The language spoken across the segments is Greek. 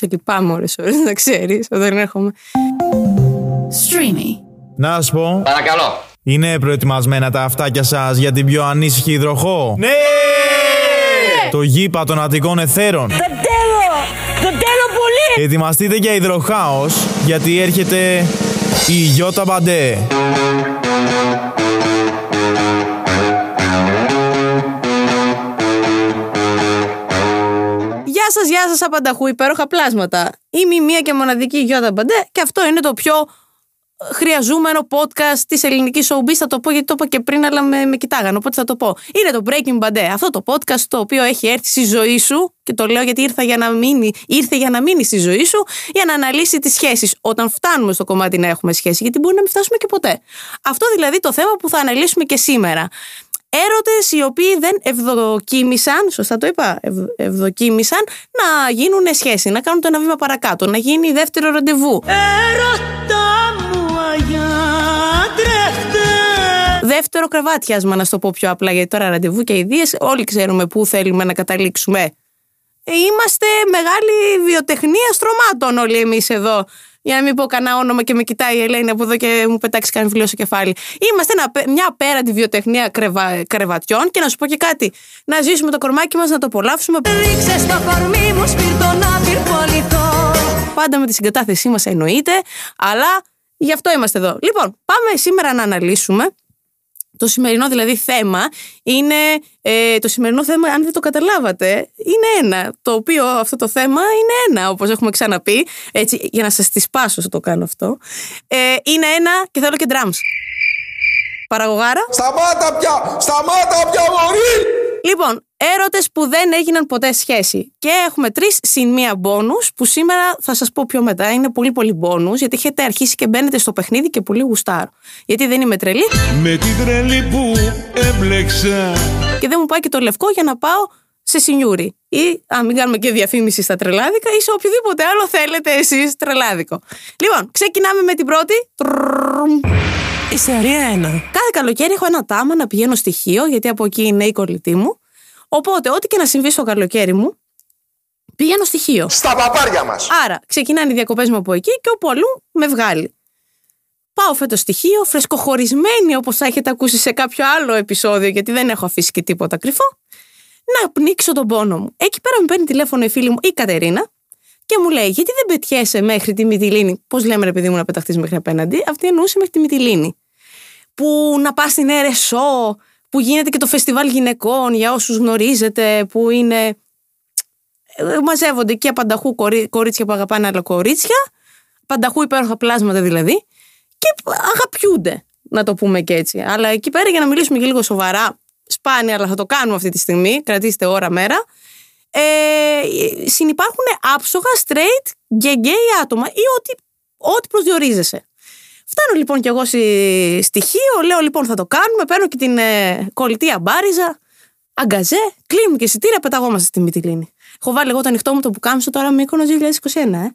Σε λυπάμαι ώρες ώρες, να ξέρεις, όταν έρχομαι. Streamy. Να σου πω, Παρακαλώ. είναι προετοιμασμένα τα αυτάκια σας για την πιο ανήσυχη υδροχό; Ναι! Το γήπα των Αττικών Εθέρων. Δεν θέλω! Δεν θέλω πολύ! Ετοιμαστείτε για υδροχάος, γιατί έρχεται η Γιώτα Μπαντέ. Γεια σας, γεια σας απανταχού, υπέροχα πλάσματα. Είμαι η μία και μοναδική Γιώτα Μπαντέ και αυτό είναι το πιο ε, χρειαζόμενο podcast της ελληνικής showbiz. Θα το πω γιατί το είπα και πριν, αλλά με, με κοιτάγανε, οπότε θα το πω. Είναι το Breaking Bad. Αυτό το podcast το οποίο έχει έρθει στη ζωή σου και το λέω γιατί ήρθα για να μείνει, ήρθε για να μείνει στη ζωή σου για να αναλύσει τις σχέσεις όταν φτάνουμε στο κομμάτι να έχουμε σχέση, γιατί μπορεί να μην φτάσουμε και ποτέ. Αυτό δηλαδή το θέμα που θα αναλύσουμε και σήμερα. Έρωτες οι οποίοι δεν ευδοκίμησαν, σωστά το είπα, ευ, ευδοκίμησαν να γίνουν σχέση, να κάνουν το ένα βήμα παρακάτω, να γίνει δεύτερο ραντεβού. Έρωτα μου αγιάτρεχτε! Δεύτερο κρεβάτιασμα, να στο πω πιο απλά, γιατί τώρα ραντεβού και ιδίε όλοι ξέρουμε πού θέλουμε να καταλήξουμε. Ε, Είμαστε μεγάλη βιοτεχνία στρωμάτων όλοι εμείς εδώ. Για να μην πω κανένα όνομα και με κοιτάει η Ελένη από εδώ και μου πετάξει κανένα βιβλίο στο κεφάλι. Είμαστε ένα, μια απέραντη βιοτεχνία κρεβα, κρεβατιών και να σου πω και κάτι. Να ζήσουμε το κορμάκι μας, να το απολαύσουμε. Ρίξε στο κορμί μου σπίρτο να πυρπολιθώ Πάντα με τη συγκατάθεσή μας εννοείται, αλλά γι' αυτό είμαστε εδώ. Λοιπόν, πάμε σήμερα να αναλύσουμε το σημερινό δηλαδή θέμα είναι, ε, το σημερινό θέμα αν δεν το καταλάβατε, είναι ένα. Το οποίο αυτό το θέμα είναι ένα, όπως έχουμε ξαναπεί, έτσι για να σας τη σπάσω το κάνω αυτό. Ε, είναι ένα και θέλω και drums. Παραγωγάρα. Σταμάτα πια! Σταμάτα πια, μωρή! Λοιπόν, έρωτες που δεν έγιναν ποτέ σχέση. Και έχουμε τρεις συν μία μπόνους που σήμερα θα σας πω πιο μετά. Είναι πολύ πολύ μπόνους γιατί έχετε αρχίσει και μπαίνετε στο παιχνίδι και πολύ γουστάρω. Γιατί δεν είμαι τρελή Με την τρέλη που έμπλεξα και δεν μου πάει και το λευκό για να πάω σε σινιούρι. Ή, αν μην κάνουμε και διαφήμιση στα τρελάδικα, ή σε οποιοδήποτε άλλο θέλετε εσείς τρελάδικο. Λοιπόν, ξεκινάμε με την πρώτη. Τρρρρρμ. Ιστορία 1. Κάθε καλοκαίρι έχω ένα τάμα να πηγαίνω στοιχείο, γιατί από εκεί είναι η κολλητή μου. Οπότε, ό,τι και να συμβεί στο καλοκαίρι μου, πηγαίνω στοιχείο. Στα παπάρια μας! Άρα, ξεκινάνε οι διακοπές μου από εκεί και όπου αλλού με βγάλει. Πάω φέτος στοιχείο, φρεσκοχωρισμένη όπως θα έχετε ακούσει σε κάποιο άλλο επεισόδιο, γιατί δεν έχω αφήσει και τίποτα κρυφό, να πνίξω τον πόνο μου. Εκεί πέρα με παίρνει τηλέφωνο η φίλη μου η Κατερίνα και μου λέει: Γιατί δεν πετιέσαι μέχρι τη Μυτιλίνη; Πώς λέμε, ρε παιδί μου, να πεταχτείς μέχρι απέναντι. Αυτή εννοούσε μέχρι τη Μυτιλίνη. Που να πας στην ΕΡΕΣΟ, που γίνεται και το φεστιβάλ γυναικών για όσους γνωρίζετε, που είναι. ε, Μαζεύονται εκεί απανταχού κορί- κορίτσια που αγαπάνε άλλα κορίτσια, πανταχού υπέροχα πλάσματα δηλαδή, και αγαπιούνται, να το πούμε και έτσι. Αλλά εκεί πέρα για να μιλήσουμε και λίγο σοβαρά, σπάνια, αλλά θα το κάνουμε αυτή τη στιγμή, κρατήστε ώρα μέρα, ε, συνυπάρχουν άψογα, straight και gay άτομα ή ό,τι, ό,τι προσδιορίζεσαι. Φτάνω λοιπόν κι εγώ στη στοιχείο, λέω λοιπόν θα το κάνουμε, παίρνω και την ε, κολλητή αμπάριζα, αγκαζέ, κλείνουμε και εισιτήρια, πεταγόμαστε στη Μυτιλίνη. Έχω βάλει εγώ το ανοιχτό μου το πουκάμισο τώρα με 2021, ε.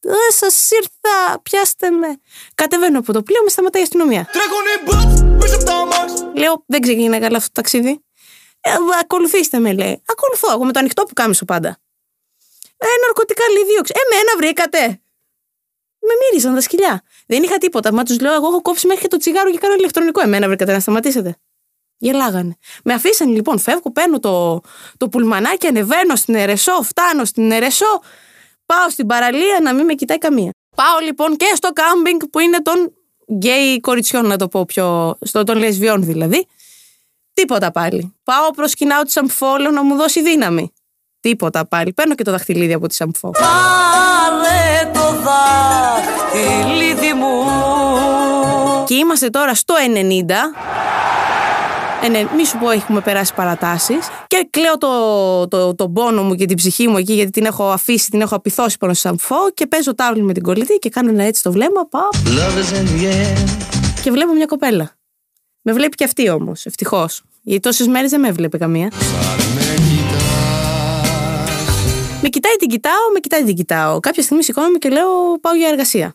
Δεν σας ήρθα, πιάστε με. Κατεβαίνω από το πλοίο, με σταματάει η αστυνομία. Τρέχουνε οι μποτ πίσω από τα μας! Λέω, δεν ξεκινάει καλά αυτό το ταξίδι. Ε, ακολουθήστε με, λέει. Ακολουθώ, εγώ με το ανοιχτό που κάμισο πάντα. Ε, ναρκωτικά λέει δίωξη. Ε, με ένα βρήκατε. Με μύρισαν τα σκυλιά. Δεν είχα τίποτα. Μα τους λέω, εγώ έχω κόψει μέχρι και το τσιγάρο και κάνω ηλεκτρονικό. Εμένα βρήκατε να σταματήσετε. Γελάγανε. Με αφήσανε λοιπόν, φεύγω, παίρνω το, το πουλμανάκι, ανεβαίνω στην Ερεσό, φτάνω στην Ερεσό, πάω στην παραλία να μην με κοιτάει καμία. Πάω λοιπόν και στο κάμπινγκ που είναι των γκέι κοριτσιών, να το πω πιο. στο των λεσβιών δηλαδή. Τίποτα πάλι. Πάω, προσκυνάω τη Σαμφόλο να μου δώσει δύναμη. Τίποτα πάλι. Παίρνω και το δαχτυλίδι από τη Σαμφό. Πάρε το δάχτυλίδι μου Και είμαστε τώρα στο 90. Ε, ναι, μη σου πω έχουμε περάσει παρατάσεις Και κλαίω το, το, το πόνο μου και την ψυχή μου εκεί γιατί την έχω αφήσει, την έχω απειθώσει πάνω στη Σαμφό και παίζω τάβλη με την κολλητή και κάνω ένα έτσι το βλέμμα, πάω και βλέπω μια κοπέλα. Με βλέπει και αυτή όμως, ευτυχώς. Γιατί τόσες μέρες δεν με έβλεπε καμία. Με κοιτάει, την κοιτάω, με κοιτάει, την κοιτάω. Κάποια στιγμή σηκώνομαι και λέω: Πάω για εργασία.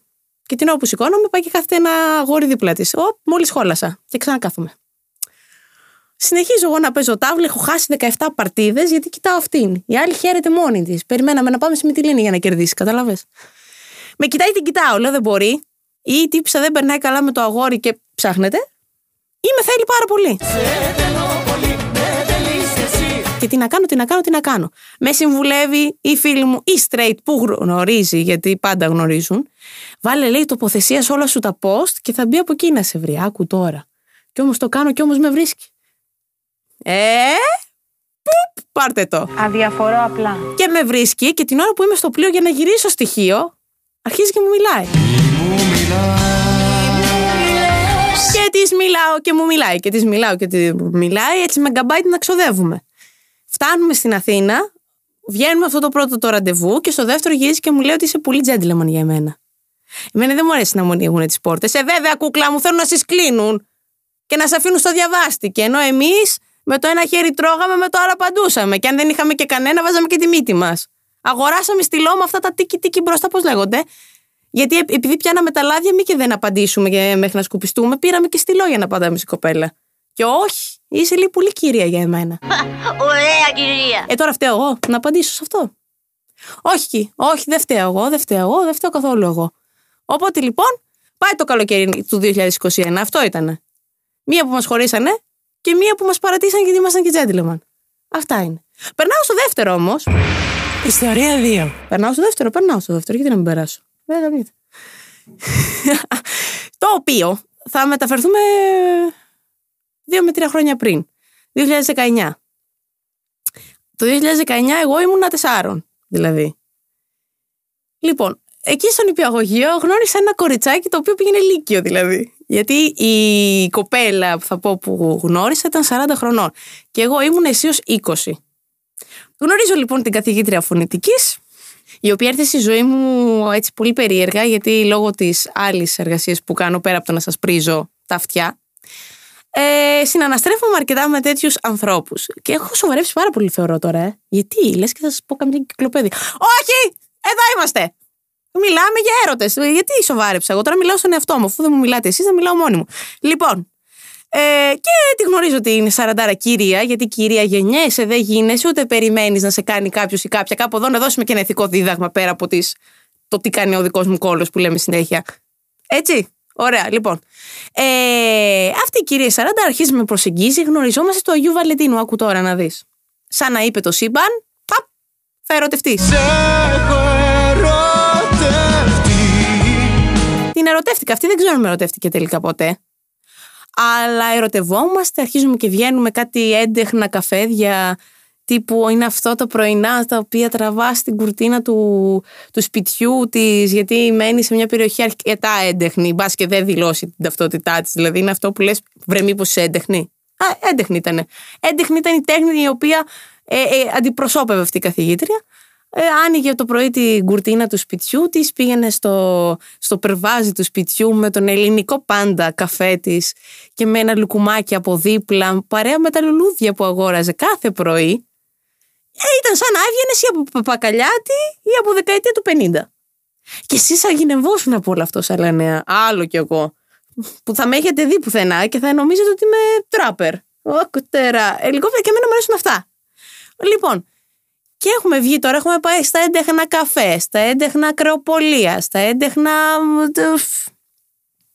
Και την ώρα που σηκώνομαι, πάει και κάθεται ένα αγόρι δίπλα της. Ω, μόλις χόλασα. Και ξανακάθομαι. Συνεχίζω εγώ να παίζω τάβλη, έχω χάσει 17 παρτίδες γιατί κοιτάω αυτήν. Η άλλη χαίρεται μόνη της. Περιμέναμε να πάμε στη Μυτιλίνη για να κερδίσει, κατάλαβες; Με κοιτάει, την κοιτάω. Λέω δεν μπορεί. Ή η τύψα δεν περνάει καλά με το αγόρι και ψάχνετε. Ή με θέλει πάρα πολύ. Και τι να κάνω, τι να κάνω, τι να κάνω. Με συμβουλεύει η φίλη μου, η straight που γνωρίζει, γιατί πάντα γνωρίζουν. Βάλε, λέει, τοποθεσία σε όλα σου τα post και θα μπει από εκεί να σε βρει. Άκου τώρα. Κι όμως το κάνω και όμως με βρίσκει. Ε, πουπ, πάρτε το. Αδιαφορώ απλά. Και με βρίσκει και την ώρα που είμαι στο πλοίο για να γυρίσω στοιχείο, αρχίζει και μου μιλάει. Και της μιλάω και μου μιλάει και της μιλάω και τη μιλάει, έτσι με γκαμπάιτι να ξοδεύουμε. Φτάνουμε στην Αθήνα, βγαίνουμε αυτό το πρώτο το ραντεβού και στο δεύτερο γυρίζει και μου λέει ότι είσαι πολύ gentleman για εμένα. Εμένα δεν μου αρέσει να μου ανοίγουν τις πόρτες. Ε, βέβαια, κούκλα μου, θέλουν να σα κλείνουν και να σε αφήνουν στο διαβάστηκε. Ενώ εμείς με το ένα χέρι τρώγαμε, με το άλλο απαντούσαμε. Και αν δεν είχαμε και κανένα, βάζαμε και τη μύτη μας. Αγοράσαμε στη λόμα αυτά τα τίκι τίκι μπροστά, πώς λέγονται. Γιατί ε- επειδή πιάναμε τα λάδια, μη και δεν απαντήσουμε και μέχρι να σκουπιστούμε, πήραμε και στυλό για να απαντάμε στην κοπέλα. Και όχι, είσαι λίγο πολύ κυρία για εμένα. Ωραία κυρία. Ε, τώρα φταίω εγώ να απαντήσω σε αυτό. Όχι, όχι, δεν φταίω εγώ, δεν φταίω εγώ, δεν φταίω καθόλου εγώ. Οπότε λοιπόν, πάει το καλοκαίρι του 2021. Αυτό ήταν. Μία που μας χωρίσανε και μία που μας παρατήσαν γιατί ήμασταν και gentleman. Αυτά είναι. Περνάω στο δεύτερο όμως. Ιστορία 2. Περνάω στο δεύτερο, περνάω στο δεύτερο. Γιατί να μην περάσω. Δεν γαμιέται. το οποίο θα μεταφερθούμε δύο με τρία χρόνια πριν. 2019. Το 2019 εγώ ήμουνα τεσσάρων, δηλαδή. Λοιπόν, εκεί στον υπηαγωγείο γνώρισα ένα κοριτσάκι το οποίο πήγαινε λύκειο, δηλαδή. Γιατί η κοπέλα που θα πω που γνώρισα ήταν 40 χρονών και εγώ ήμουν αισίως 20. Γνωρίζω λοιπόν την καθηγήτρια φωνητικής, η οποία έρθει στη ζωή μου έτσι πολύ περίεργα, γιατί λόγω της άλλης εργασίας που κάνω πέρα από το να σας πρίζω τα αυτιά, ε, συναναστρέφομαι αρκετά με τέτοιους ανθρώπους. Και έχω σοβαρεύσει πάρα πολύ, θεωρώ τώρα. Ε. Γιατί, λες και θα σας πω καμιά κυκλοπαίδη. Όχι! Εδώ είμαστε! Μιλάμε για έρωτες. Γιατί σοβάρεψα. Εγώ τώρα μιλάω στον εαυτό μου. Αφού δεν μου μιλάτε εσείς, θα μιλάω μόνη μου. Λοιπόν, ε, και τη γνωρίζω ότι είναι σαραντάρα κυρία, γιατί κυρία γεννιέσαι, δεν γίνεσαι, ούτε περιμένεις να σε κάνει κάποιος ή κάποια. Κάπου εδώ να δώσουμε και ένα ηθικό δίδαγμα πέρα από τις, το τι κάνει ο δικός μου κόλος που λέμε συνέχεια. Έτσι. Ωραία, λοιπόν. Ε, αυτή η κυρία 40 αρχίζει να με προσεγγίζει, γνωριζόμαστε στο Αγίου Βαλεντίνου. Άκου τώρα να δεις. Σαν να είπε το σύμπαν, παπ, θα ερωτευτεί. Την ερωτεύτηκα. Αυτή δεν ξέρω αν με ερωτεύτηκε τελικά ποτέ. Αλλά ερωτευόμαστε, αρχίζουμε και βγαίνουμε κάτι έντεχνα καφέδια τύπου είναι αυτό τα πρωινά τα οποία τραβάς στην κουρτίνα του, του σπιτιού της, γιατί μένεις σε μια περιοχή αρκετά έντεχνη. Μπας και δεν δηλώσει την ταυτότητά της. Δηλαδή είναι αυτό που λες, βρε, μήπως είσαι έντεχνη. Α, έντεχνη ήταν. Έντεχνη ήταν η τέχνη η οποία ε, ε, αντιπροσώπευε αυτή η καθηγήτρια. Ε, άνοιγε το πρωί την κουρτίνα του σπιτιού της, πήγαινε στο, στο περβάζι του σπιτιού με τον ελληνικό πάντα καφέ της και με ένα λουκουμάκι από δίπλα, παρέα με τα λουλούδια που αγόραζε κάθε πρωί. Ε, ήταν σαν να έβγαινες ή από Παπακαλιάτη ή από δεκαετία του 50. Και εσεί αγινευόσουν από όλο αυτό, σαν νέα. Άλλο κι εγώ. Που θα με έχετε δει πουθενά και θα νομίζετε ότι είμαι τράπερ. Όκουτερα. Ε, λίγο και εμένα μου αρέσουν αυτά. Λοιπόν, και έχουμε βγει τώρα, έχουμε πάει στα έντεχνα καφέ, στα έντεχνα ακρεοπολία, στα έντεχνα.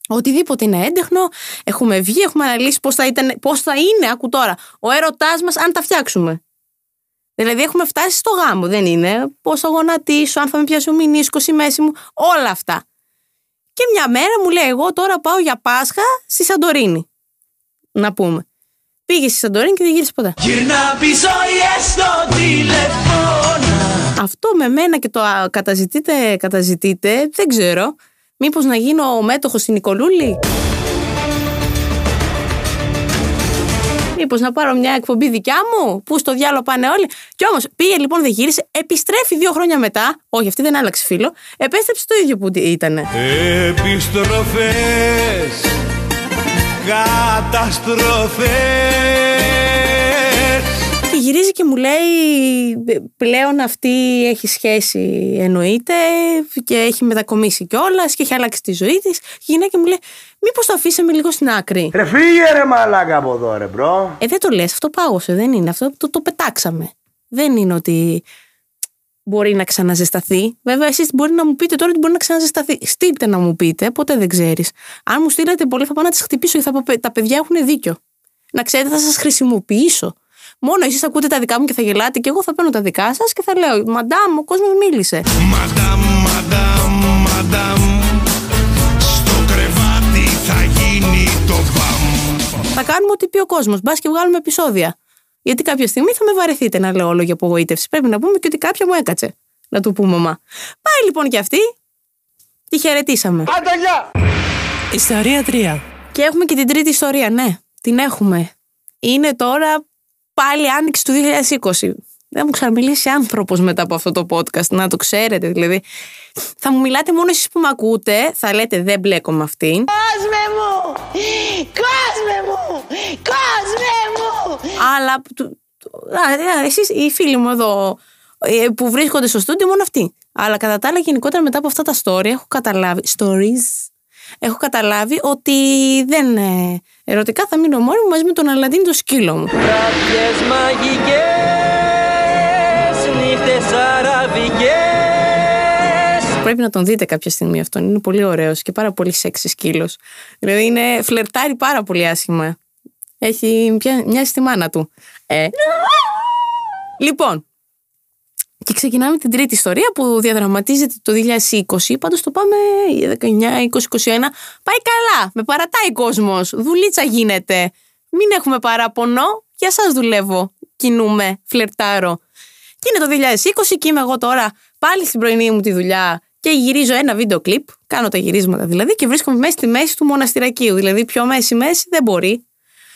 Οτιδήποτε είναι έντεχνο, έχουμε βγει, έχουμε αναλύσει πώς θα, ήταν, πώς θα είναι, άκου τώρα, ο έρωτάς μας αν τα φτιάξουμε. Δηλαδή έχουμε φτάσει στο γάμο, δεν είναι; Πώ θα γονατίσω, αν θα με πιάσει ο μηνίσκο η μέση μου, όλα αυτά. Και μια μέρα μου λέει: Εγώ τώρα πάω για Πάσχα στη Σαντορίνη. Να πούμε. Πήγες στη Σαντορίνη και δεν γύρισε ποτέ. Γυρνά πίσω ή έστω τηλεφώνα Αυτό με μένα και το α, καταζητείτε, καταζητείτε, δεν ξέρω. Μήπως να γίνω ο μέτοχος στην Νικολούλη; Μήπως να πάρω μια εκπομπή δικιά μου, που στο διάλογο πάνε όλοι. Κι όμως πήγε λοιπόν, δεν γύρισε, επιστρέφει δύο χρόνια μετά. Όχι, αυτή δεν άλλαξε φίλο. Επέστρεψε το ίδιο που ήταν. Επιστροφές Καταστροφές Και γυρίζει και μου λέει πλέον αυτή έχει σχέση εννοείται και έχει μετακομίσει κιόλας και έχει αλλάξει τη ζωή της. Και η γυναίκα μου λέει μήπως το αφήσαμε λίγο στην άκρη; Ρε φύγε ρε μαλάκα από εδώ ρε bro. Ε, δεν το λες, αυτό πάγωσε, δεν είναι. Αυτό το, το πετάξαμε. Δεν είναι ότι μπορεί να ξαναζεσταθεί. Βέβαια, εσείς μπορεί να μου πείτε τώρα ότι μπορεί να ξαναζεσταθεί. Στείλτε να μου πείτε, ποτέ δεν ξέρεις. Αν μου στείλετε πολύ, θα πάω να τις χτυπήσω και θα πω, τα παιδιά έχουν δίκιο. Να ξέρετε, θα σας χρησιμοποιήσω. Μόνο εσείς ακούτε τα δικά μου και θα γελάτε, και εγώ θα παίρνω τα δικά σας και θα λέω: Μαντάμ, ο κόσμος μίλησε. Μαντάμ, μαντάμ, μαντάμ Στο κρεβάτι θα γίνει το μπαμ Θα κάνουμε ό,τι πει ο κόσμος. Μπας και βγάλουμε επεισόδια. Γιατί κάποια στιγμή θα με βαρεθείτε να λέω λόγια απογοήτευση. Πρέπει να πούμε και ότι κάποια μου έκατσε. Να του πούμε, μα. Πάει λοιπόν και αυτή. Τη χαιρετήσαμε. Άντε γεια. Ιστορία 3. Και έχουμε και την τρίτη ιστορία, ναι. Την έχουμε. Είναι τώρα πάλι άνοιξη του 2020. Δεν μου ξαναμιλήσει άνθρωπος μετά από αυτό το podcast, να το ξέρετε. Δηλαδή, θα μου μιλάτε μόνο εσείς που με ακούτε, θα λέτε δεν μπλέκω με αυτήν. Κόσμε μου! Κόσμε μου! Κόσμε μου! Αλλά του- του- α, α, εσείς οι φίλοι μου εδώ ε, που βρίσκονται στο στούντιο μόνο αυτοί. Αλλά κατά τα άλλα γενικότερα μετά από αυτά τα story έχω καταλάβει, stories, έχω καταλάβει ότι δεν ε, ερωτικά θα μείνω μόνη μου μαζί με τον Αλαντίν το σκύλο μου. Βράδυες μαγικές, νύχτες αραβικές Πρέπει να τον δείτε κάποια στιγμή αυτόν. Είναι πολύ ωραίος και πάρα πολύ σεξι σκύλος. Δηλαδή είναι φλερτάρει πάρα πολύ άσχημα. Έχει πια, μοιάζει στη μάνα του. Ε. Λοιπόν, και ξεκινάμε την τρίτη ιστορία που διαδραματίζεται το 2020. Πάντως το πάμε 19, 20, 21. Πάει καλά. Με παρατάει κόσμος. Δουλίτσα γίνεται. Μην έχουμε παράπονο. Για σας δουλεύω. Κινούμε. Φλερτάρω. Και είναι το 2020 και είμαι εγώ τώρα πάλι στην πρωινή μου τη δουλειά και γυρίζω ένα βίντεο κλιπ. Κάνω τα γυρίσματα δηλαδή και βρίσκομαι μέσα στη μέση του μοναστηρακίου. Δηλαδή πιο μέση μέση δεν μπορεί.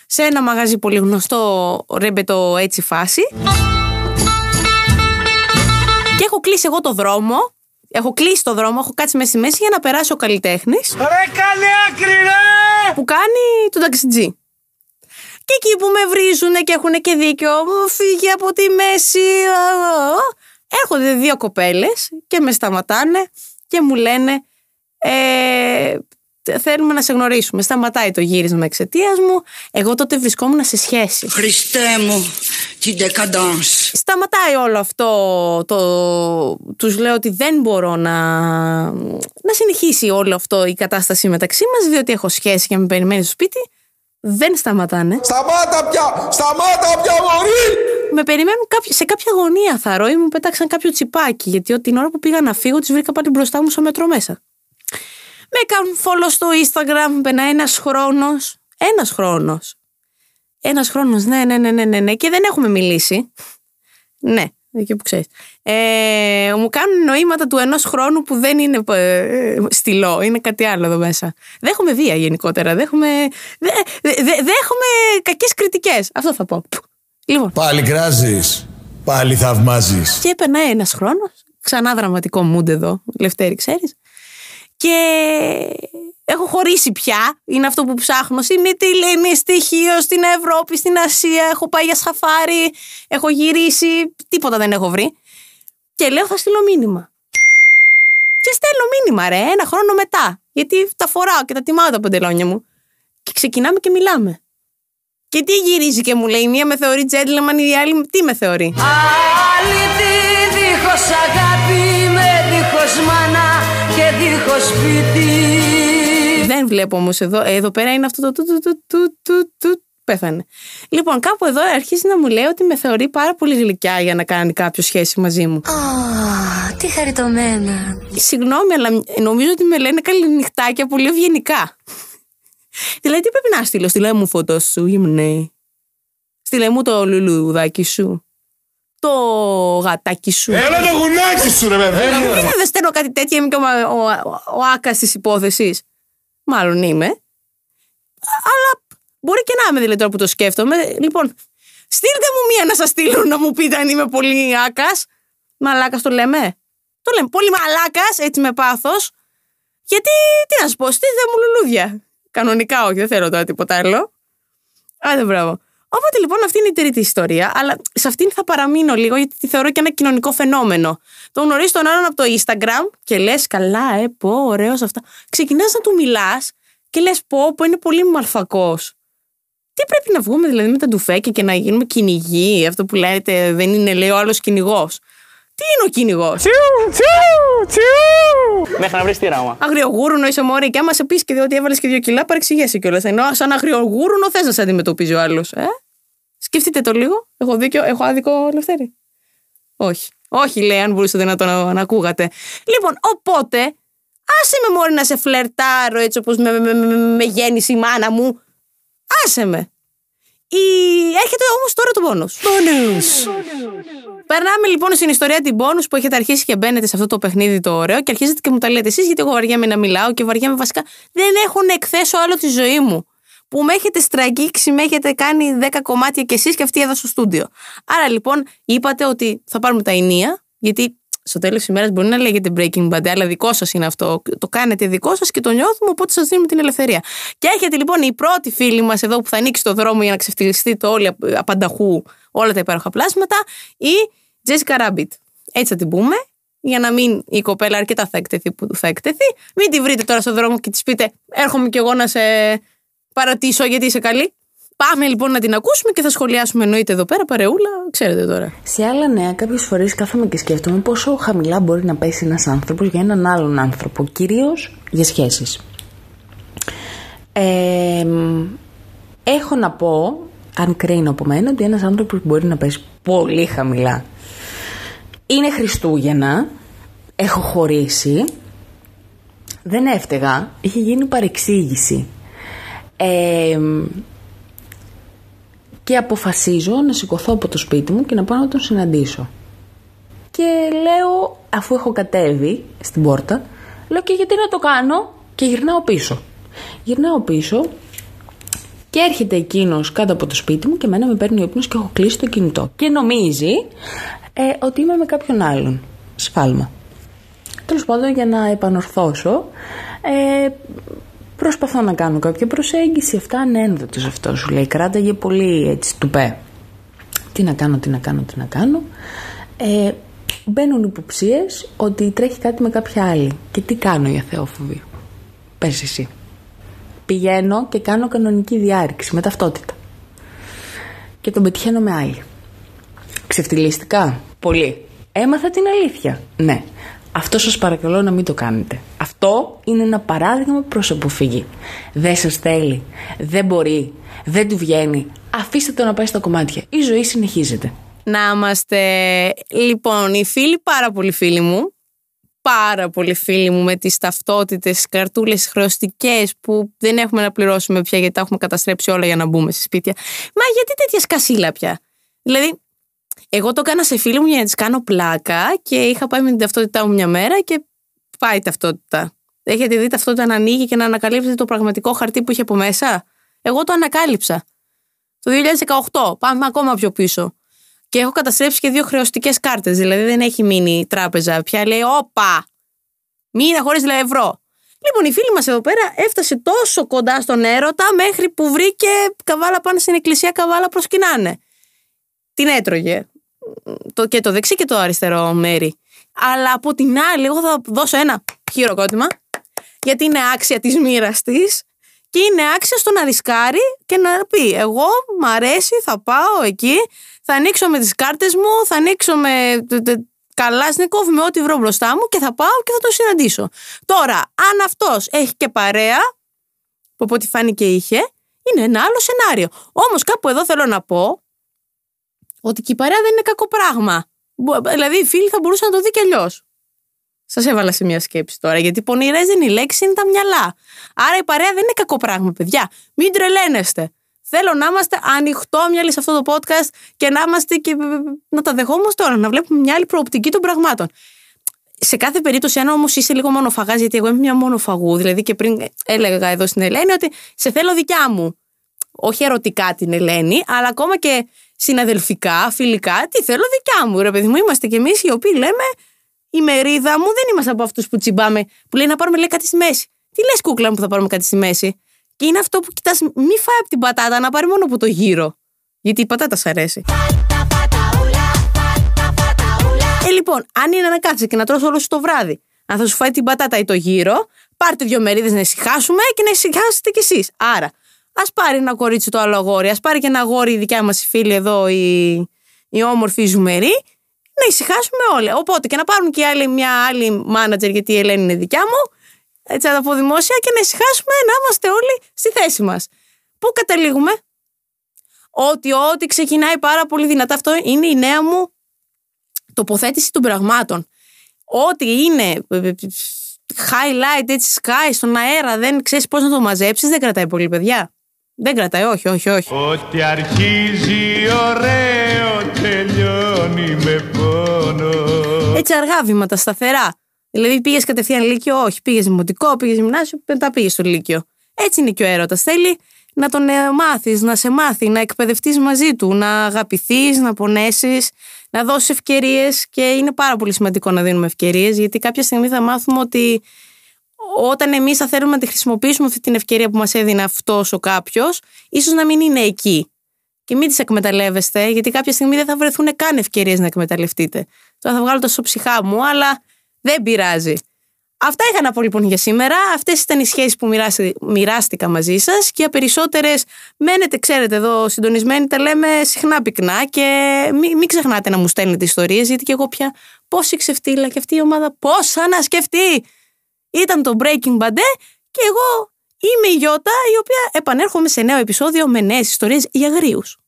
Σε ένα μαγαζί πολύ γνωστό ρεμπετό έτσι φάση. Και έχω κλείσει εγώ το δρόμο. Έχω κλείσει το δρόμο, έχω κάτσει μέσα στη μέση για να περάσει ο καλλιτέχνης Ρε καλή άκρη ρε. που κάνει τον ταξιτζή. Και εκεί που με βρίζουν και έχουν και δίκιο, μου φύγει από τη μέση. α, α, α. Έρχονται δύο κοπέλες και με σταματάνε και μου λένε ε, θέλουμε να σε γνωρίσουμε. Σταματάει το γύρισμα εξαιτίας μου. Εγώ τότε βρισκόμουν σε σχέση. Χριστέ μου, την decadence. Σταματάει όλο αυτό. Το, τους λέω ότι δεν μπορώ να, να συνεχίσει όλο αυτό η κατάσταση μεταξύ μας διότι έχω σχέση και με περιμένει στο σπίτι. Δεν σταματάνε. Σταμάτα πια! Σταμάτα πια μωρή! Με περιμένουν κάποιο- σε κάποια γωνία θαρώ ή μου πέταξαν κάποιο τσιπάκι. Γιατί την ώρα που πήγα να φύγω, τις βρήκα πάλι μπροστά μου στο μετρό μέσα. Με κάνουν follow στο Instagram, περνάει ένας χρόνος. Ένας χρόνος. Ένας χρόνος, ναι, ναι, ναι, ναι, ναι, ναι. Και δεν έχουμε μιλήσει. Ναι, εκεί που ξέρεις. Ε, μου κάνουν νοήματα του ενός χρόνου που δεν είναι ε, στυλό, είναι κάτι άλλο εδώ μέσα. Δέχομαι βία γενικότερα. Δέχομαι, δε, δε, δε- δέχομαι κακές κριτικές. Αυτό θα πω. Λοιπόν, Πάλι κράζεις. Πάλι θαυμάζεις. και περνάει ένας χρόνος, ξανά δραματικό mood εδώ, Λευτέρη, ξέρεις. Και έχω χωρίσει πια. Είναι αυτό που ψάχνω. Στη Μυτιλίνη, στοιχείο, στην Ευρώπη, στην Ασία. Έχω πάει για σαφάρι. Έχω γυρίσει. Τίποτα δεν έχω βρει. Και λέω θα στείλω μήνυμα. Και στέλνω μήνυμα, ρε, ένα χρόνο μετά. Γιατί τα φοράω και τα τιμάω τα παντελόνια μου. Και ξεκινάμε και μιλάμε. Και τι γυρίζει και μου λέει, η μία με θεωρεί gentleman, η άλλη τι με θεωρεί; Αλήτη δίχως αγάπη σπίτι Δεν βλέπω όμως εδώ. ε, Εδώ πέρα είναι αυτό το του του του του του του. Πέθανε. Λοιπόν, κάπου εδώ αρχίζει να μου λέει ότι με θεωρεί πάρα πολύ γλυκιά για να κάνει κάποιο σχέση μαζί μου. Α, τι χαριτωμένα. Συγγνώμη, αλλά νομίζω ότι με λένε καληνυχτάκια πολύ ευγενικά. δηλαδή, τι πρέπει να στείλω, στείλε μου φωτό σου, ήμνε. Στείλε μου το λουλουδάκι σου. Το γατάκι σου. Έλα το γουνάκι σου ρε παιδί. Δεν δεν στέλνω κάτι τέτοιο, είμαι και ο, ο, ο, ο άκας της υπόθεσης. Μάλλον είμαι. Αλλά μπορεί και να είμαι δηλαδή τώρα που το σκέφτομαι. Λοιπόν, στείλτε μου μία να σας στείλω να μου πείτε αν είμαι πολύ άκας. Μαλάκας το λέμε. Το λέμε. Πολύ μαλάκας, έτσι με πάθος. Γιατί, τι να σου πω, στείλτε μου λουλούδια. Κανονικά όχι, δεν θέλω τώρα τίποτα άλλο. Άντε, μπράβο. Οπότε λοιπόν αυτή είναι η τρίτη ιστορία, αλλά σε αυτήν θα παραμείνω λίγο γιατί τη θεωρώ και ένα κοινωνικό φαινόμενο. Το γνωρίζει τον άλλον από το Instagram και λες, καλά, ε, πω, ωραίος αυτά. Ξεκινάς να του μιλάς και λες, πω, πω, είναι πολύ μαλφακός. Τι πρέπει να βγούμε δηλαδή με τα ντουφέκια και να γίνουμε κυνηγοί, αυτό που λέτε δεν είναι, λέει ο άλλος κυνηγός. Τι είναι ο κυνηγός; Τσιου, τσιου, τσιου. Μέχρι να βρεις τη ράμα. Αγριογούρουνο είσαι μόρι και άμα σε πεις και ότι έβαλες και δύο κιλά, παρεξηγέσαι κιόλας. Ενώ σαν αγριογούρουνο θες να σε αντιμετωπίζει ο άλλος. Ε; Σκεφτείτε το λίγο. Έχω δίκιο, έχω άδικο, Ελευθέρη. Όχι. Όχι, λέει, αν μπορούσατε να το να, να ακούγατε. Λοιπόν, οπότε, άσε με μόρι να σε φλερτάρω έτσι όπως με, με, με, με γέννησε η μάνα μου. Άσε με. Η... Έρχεται όμως τώρα το πόνο. Περνάμε λοιπόν στην ιστορία την πόνου που έχετε αρχίσει και μπαίνετε σε αυτό το παιχνίδι το ωραίο και αρχίζετε και μου τα λέτε εσείς, γιατί εγώ βαριέμαι να μιλάω και βαριέμαι βασικά. Δεν έχω να εκθέσω άλλο τη ζωή μου. Που με έχετε στραγγίξει, με έχετε κάνει 10 κομμάτια κι εσείς και αυτή εδώ στο στούντιο. Άρα λοιπόν είπατε ότι θα πάρουμε τα ενία, γιατί στο τέλος της ημέρας μπορεί να λέγεται Breaking Bad, αλλά δικό σας είναι αυτό. Το κάνετε δικό σας και το νιώθουμε, οπότε σας δίνουμε την ελευθερία. Και έρχεται λοιπόν η πρώτη φίλη μας εδώ που θα ανοίξει το δρόμο για να ξεφτυλιστείτε όλοι απανταχού όλα τα υπέροχα πλάσματα, η Jessica Rabbit. Έτσι θα την πούμε, για να μην η κοπέλα αρκετά θα εκτεθεί που θα εκτεθεί. Μην τη βρείτε τώρα στο δρόμο και της πείτε Έρχομαι κι εγώ να σε παρατήσω γιατί είσαι καλή. Πάμε λοιπόν να την ακούσουμε και θα σχολιάσουμε εννοείται εδώ πέρα παρεούλα, ξέρετε τώρα. Σε άλλα νέα, κάποιες φορές κάθομαι και σκέφτομαι πόσο χαμηλά μπορεί να πέσει ένας άνθρωπος για έναν άλλον άνθρωπο, κυρίως για σχέσεις. Ε, έχω να πω, αν κρίνω από μένα, ότι ένας άνθρωπος μπορεί να πέσει πολύ χαμηλά. Είναι Χριστούγεννα, έχω χωρίσει, δεν έφταιγα, είχε γίνει παρεξήγηση. Ε, και αποφασίζω να σηκωθώ από το σπίτι μου και να πάω να τον συναντήσω. Και λέω, αφού έχω κατέβει στην πόρτα, λέω και γιατί να το κάνω; Και γυρνάω πίσω. Γυρνάω πίσω και έρχεται εκείνος κάτω από το σπίτι μου και μένα με παίρνει ο ύπνος και έχω κλείσει το κινητό. Και νομίζει ε, ότι είμαι με κάποιον άλλον. Σφάλμα. Τέλος πάντων, για να επανορθώσω, ε, Προσπαθώ να κάνω κάποια προσέγγιση. Αυτά ανένδοτος αυτό σου λέει. Κράταγε πολύ έτσι τουπέ. Τι να κάνω, τι να κάνω, τι να κάνω. Ε, μπαίνουν υποψίες ότι τρέχει κάτι με κάποια άλλη. Και τι κάνω για θεόφοβη; Πες εσύ. Πηγαίνω και κάνω κανονική διάρρηξη με ταυτότητα. Και τον πετυχαίνω με άλλη. Ξεφτυλίστηκα. Πολύ. Έμαθα την αλήθεια. Ναι. Αυτό σας παρακαλώ να μην το κάνετε. Αυτό είναι ένα παράδειγμα προς αποφυγή. Δεν σας θέλει, δεν μπορεί, δεν του βγαίνει. Αφήστε το να πάει στα κομμάτια. Η ζωή συνεχίζεται. Να είμαστε λοιπόν οι φίλοι, πάρα πολλοί φίλοι μου. Πάρα πολλοί φίλοι μου με τις ταυτότητες, καρτούλες χρεωστικές που δεν έχουμε να πληρώσουμε πια γιατί τα έχουμε καταστρέψει όλα για να μπούμε σε σπίτια. Μα γιατί τέτοια σκασίλα πια; Δηλαδή εγώ το έκανα σε φίλη μου για να της κάνω πλάκα και είχα πάει με την ταυτότητά μου μια μέρα και πάει η ταυτότητα. Έχετε δει ταυτότητα να ανοίγει και να ανακαλύψετε το πραγματικό χαρτί που είχε από μέσα; Εγώ το ανακάλυψα. Το 2018. Πάμε ακόμα πιο πίσω. Και έχω καταστρέψει και δύο χρεωστικές κάρτες. Δηλαδή δεν έχει μείνει τράπεζα. Πια λέει, Όπα! Μήνα χωρίς ευρώ. Λοιπόν, η φίλη μας εδώ πέρα έφτασε τόσο κοντά στον έρωτα μέχρι που βρήκε καβάλα πάνω στην εκκλησία, καβάλα προσκυνάνε. Την έτρωγε το, και το δεξί και το αριστερό μέρη. Αλλά από την άλλη, εγώ θα δώσω ένα χειροκρότημα, γιατί είναι άξια της μοίρας της και είναι άξια στο να ρισκάρει και να πει: Εγώ μ' αρέσει, θα πάω εκεί, θα ανοίξω με τις κάρτες μου, θα ανοίξω με καλά σνικόβ με ό,τι βρω μπροστά μου και θα πάω και θα το συναντήσω. Τώρα, αν αυτός έχει και παρέα, που από ό,τι φάνηκε είχε, είναι ένα άλλο σενάριο. Όμως κάπου εδώ θέλω να πω ότι και η παρέα δεν είναι κακό πράγμα. Δηλαδή, οι φίλοι θα μπορούσαν να το δει κι αλλιώς. Σας έβαλα σε μια σκέψη τώρα, γιατί πονηρές δεν είναι η λέξη, είναι τα μυαλά. Άρα η παρέα δεν είναι κακό πράγμα, παιδιά. Μην τρελαίνεστε. Θέλω να είμαστε ανοιχτόμυαλοι σε αυτό το podcast και να είμαστε και να τα δεχόμαστε τώρα, να βλέπουμε μια άλλη προοπτική των πραγμάτων. Σε κάθε περίπτωση, αν όμως είσαι λίγο μονοφαγάς, γιατί εγώ είμαι μια μονοφαγού, δηλαδή και πριν έλεγα εδώ στην Ελένη ότι σε θέλω δικιά μου. Όχι ερωτικά την Ελένη, αλλά ακόμα και συναδελφικά, φιλικά, τι θέλω δικιά μου. Ρε παιδί μου, είμαστε κι εμείς οι οποίοι λέμε η μερίδα μου δεν είμαστε από αυτούς που τσιμπάμε, που λέει να πάρουμε λέει, κάτι στη μέση. Τι λες, κούκλα μου, που θα πάρουμε κάτι στη μέση; Και είναι αυτό που κοιτάς, μη φάει από την πατάτα, να πάρει μόνο από το γύρο. Γιατί η πατάτα σ' αρέσει. Ε, λοιπόν, αν είναι να κάτσει και να τρως όλο σου το βράδυ, αν θα σου φάει την πατάτα ή το γύρο, πάρτε δύο μερίδες να ησυχάσουμε και να ησυχάσετε κι εσείς. Άρα, ας πάρει ένα κορίτσι το άλλο αγόρι, ας πάρει και ένα αγόρι η δικιά μας η φίλη εδώ, η, η όμορφη ζουμερή, να ησυχάσουμε όλοι. Οπότε και να πάρουν και άλλη, μια άλλη μάνατζερ, γιατί η Ελένη είναι δικιά μου, έτσι θα τα πω δημόσια, και να ησυχάσουμε να είμαστε όλοι στη θέση μας. Πού καταλήγουμε, ότι ό,τι ξεκινάει πάρα πολύ δυνατά αυτό είναι η νέα μου τοποθέτηση των πραγμάτων. Ό,τι είναι ε, ε, highlight έτσι sky στον αέρα, δεν ξέρεις πώς να το μαζέψεις, δεν κρατάει πολύ, παιδιά. Δεν κρατάει, όχι, όχι, όχι. Ό,τι αρχίζει ωραίο τελειώνει με πόνο. Έτσι αργά βήματα, σταθερά. Δηλαδή πήγες κατευθείαν λύκειο, όχι. Πήγες δημοτικό, πήγες γυμνάσιο, μετά πήγες στο λύκειο. Έτσι είναι και ο έρωτας. Θέλει να τον ε, μάθεις, να σε μάθει, να εκπαιδευτείς μαζί του, να αγαπηθείς, να πονέσεις, να δώσεις ευκαιρίες. Και είναι πάρα πολύ σημαντικό να δίνουμε ευκαιρίες, γιατί κάποια στιγμή θα μάθουμε ότι όταν εμείς θα θέλουμε να τη χρησιμοποιήσουμε αυτή την ευκαιρία που μας έδινε αυτός ο κάποιος, ίσως να μην είναι εκεί. Και μην τις εκμεταλλεύεστε, γιατί κάποια στιγμή δεν θα βρεθούν καν ευκαιρίες να εκμεταλλευτείτε. Τώρα θα βγάλω το ψυχά μου, αλλά δεν πειράζει. Αυτά είχα να πω λοιπόν για σήμερα. Αυτές ήταν οι σχέσεις που μοιράστηκα μαζί σας και περισσότερες μένετε, ξέρετε, εδώ συντονισμένοι. Τα λέμε συχνά πυκνά και μην, μην ξεχνάτε να μου στέλνετε ιστορίες, γιατί και εγώ πια πόση ξεφτύλα και αυτή η ομάδα πόσα να σκεφτεί. Ήταν το Breaking Bad και εγώ είμαι η Γιώτα, η οποία επανέρχομαι σε νέο επεισόδιο με νέες ιστορίες για γρίους.